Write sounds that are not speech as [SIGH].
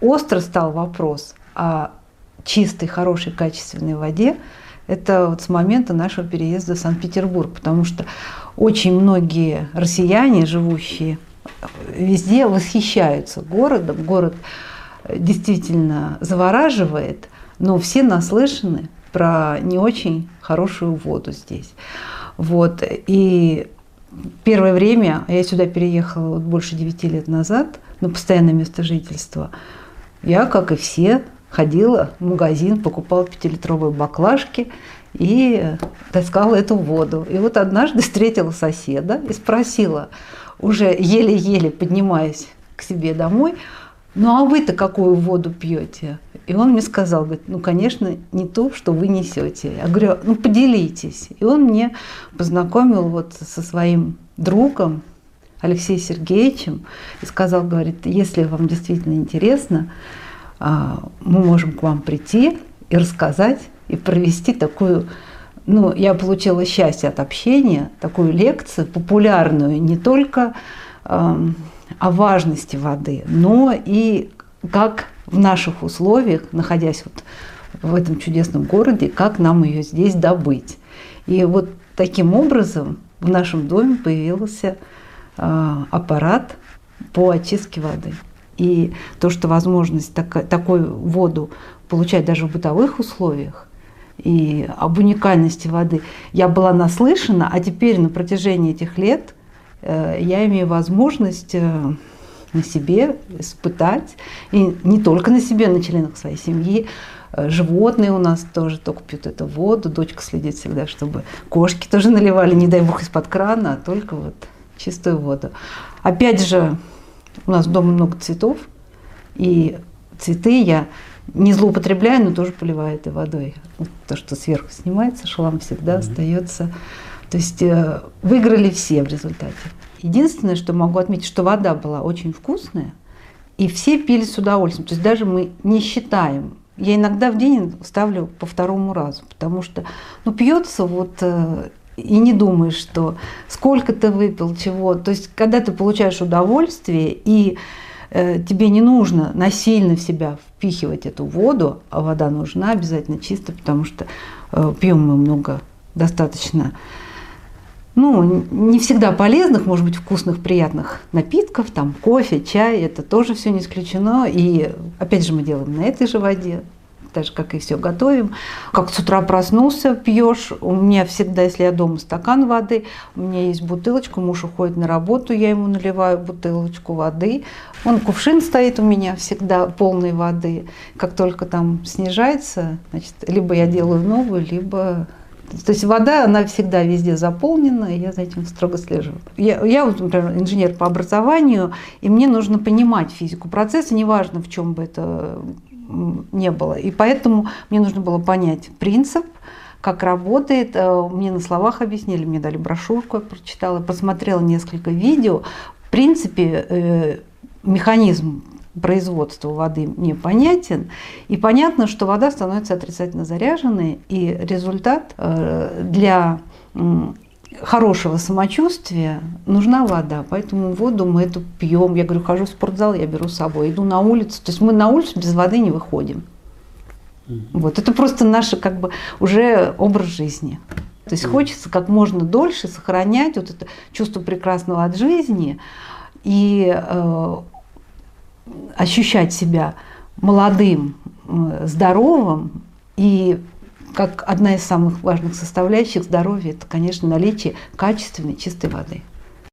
остро стал вопрос о чистой, хорошей, качественной воде, это вот с момента нашего переезда в Санкт-Петербург, потому что очень многие россияне, живущие везде, восхищаются городом. Город действительно завораживает, но все наслышаны про не очень хорошую воду здесь. Вот. И первое время, я сюда переехала вот больше 9 лет назад на постоянное место жительства, я, как и все, ходила в магазин, покупала пятилитровые баклажки и таскала эту воду. И вот однажды [LAUGHS] встретила соседа и спросила, уже еле-еле поднимаясь к себе домой, ну а вы-то какую воду пьете? И он мне сказал, говорит, ну, конечно, не то, что вы несете. Я говорю, ну, поделитесь. И он мне познакомил вот со своим другом Алексеем Сергеевичем и сказал, говорит, если вам действительно интересно, а, мы можем к вам прийти и рассказать, и провести такую, ну, я получила счастье от общения, такую лекцию популярную не только о важности воды, но и как в наших условиях, находясь вот в этом чудесном городе, как нам ее здесь добыть. И вот таким образом в нашем доме появился аппарат по очистке воды. И то, что возможность так, такую воду получать даже в бытовых условиях, и об уникальности воды я была наслышана, а теперь на протяжении этих лет э, я имею возможность э, на себе испытать, и не только на себе, на членах своей семьи, э, Животные у нас тоже только пьют эту воду. Дочка следит всегда, чтобы кошки тоже наливали, не дай бог, из-под крана, а только вот чистую воду. Опять же, у нас дома много цветов, и цветы я не злоупотребляю, но тоже поливаю этой водой. То, что сверху снимается, шлам всегда mm-hmm. остается. То есть э, выиграли все в результате. Единственное, что могу отметить, что вода была очень вкусная, и все пили с удовольствием. То есть даже мы не считаем. Я иногда в день ставлю по второму разу, потому что ну, пьется вот э, и не думаешь, что сколько ты выпил, чего. То есть, когда ты получаешь удовольствие, и э, тебе не нужно насильно в себя впихивать эту воду, а вода нужна обязательно чисто, потому что э, пьем мы много достаточно ну, не всегда полезных, может быть, вкусных, приятных напитков, там кофе, чай, это тоже все не исключено. И опять же мы делаем на этой же воде, так же, как и все готовим. Как с утра проснулся, пьешь. У меня всегда, если я дома, стакан воды. У меня есть бутылочка, муж уходит на работу, я ему наливаю бутылочку воды. Он кувшин стоит у меня всегда полной воды. Как только там снижается, значит, либо я делаю новую, либо то есть вода, она всегда везде заполнена, и я за этим строго слежу. Я, я вот, например, инженер по образованию, и мне нужно понимать физику процесса, неважно, в чем бы это не было. И поэтому мне нужно было понять принцип, как работает. Э, мне на словах объяснили, мне дали брошюрку, я прочитала, посмотрела несколько видео. В принципе, э, механизм производства воды мне понятен. И понятно, что вода становится отрицательно заряженной, и результат э, для хорошего самочувствия нужна вода. Поэтому воду мы эту пьем. Я говорю, хожу в спортзал, я беру с собой. Иду на улицу. То есть мы на улицу без воды не выходим. Вот. Это просто наш как бы уже образ жизни. То есть хочется как можно дольше сохранять вот это чувство прекрасного от жизни и э, ощущать себя молодым, э, здоровым и как одна из самых важных составляющих здоровья, это, конечно, наличие качественной чистой воды.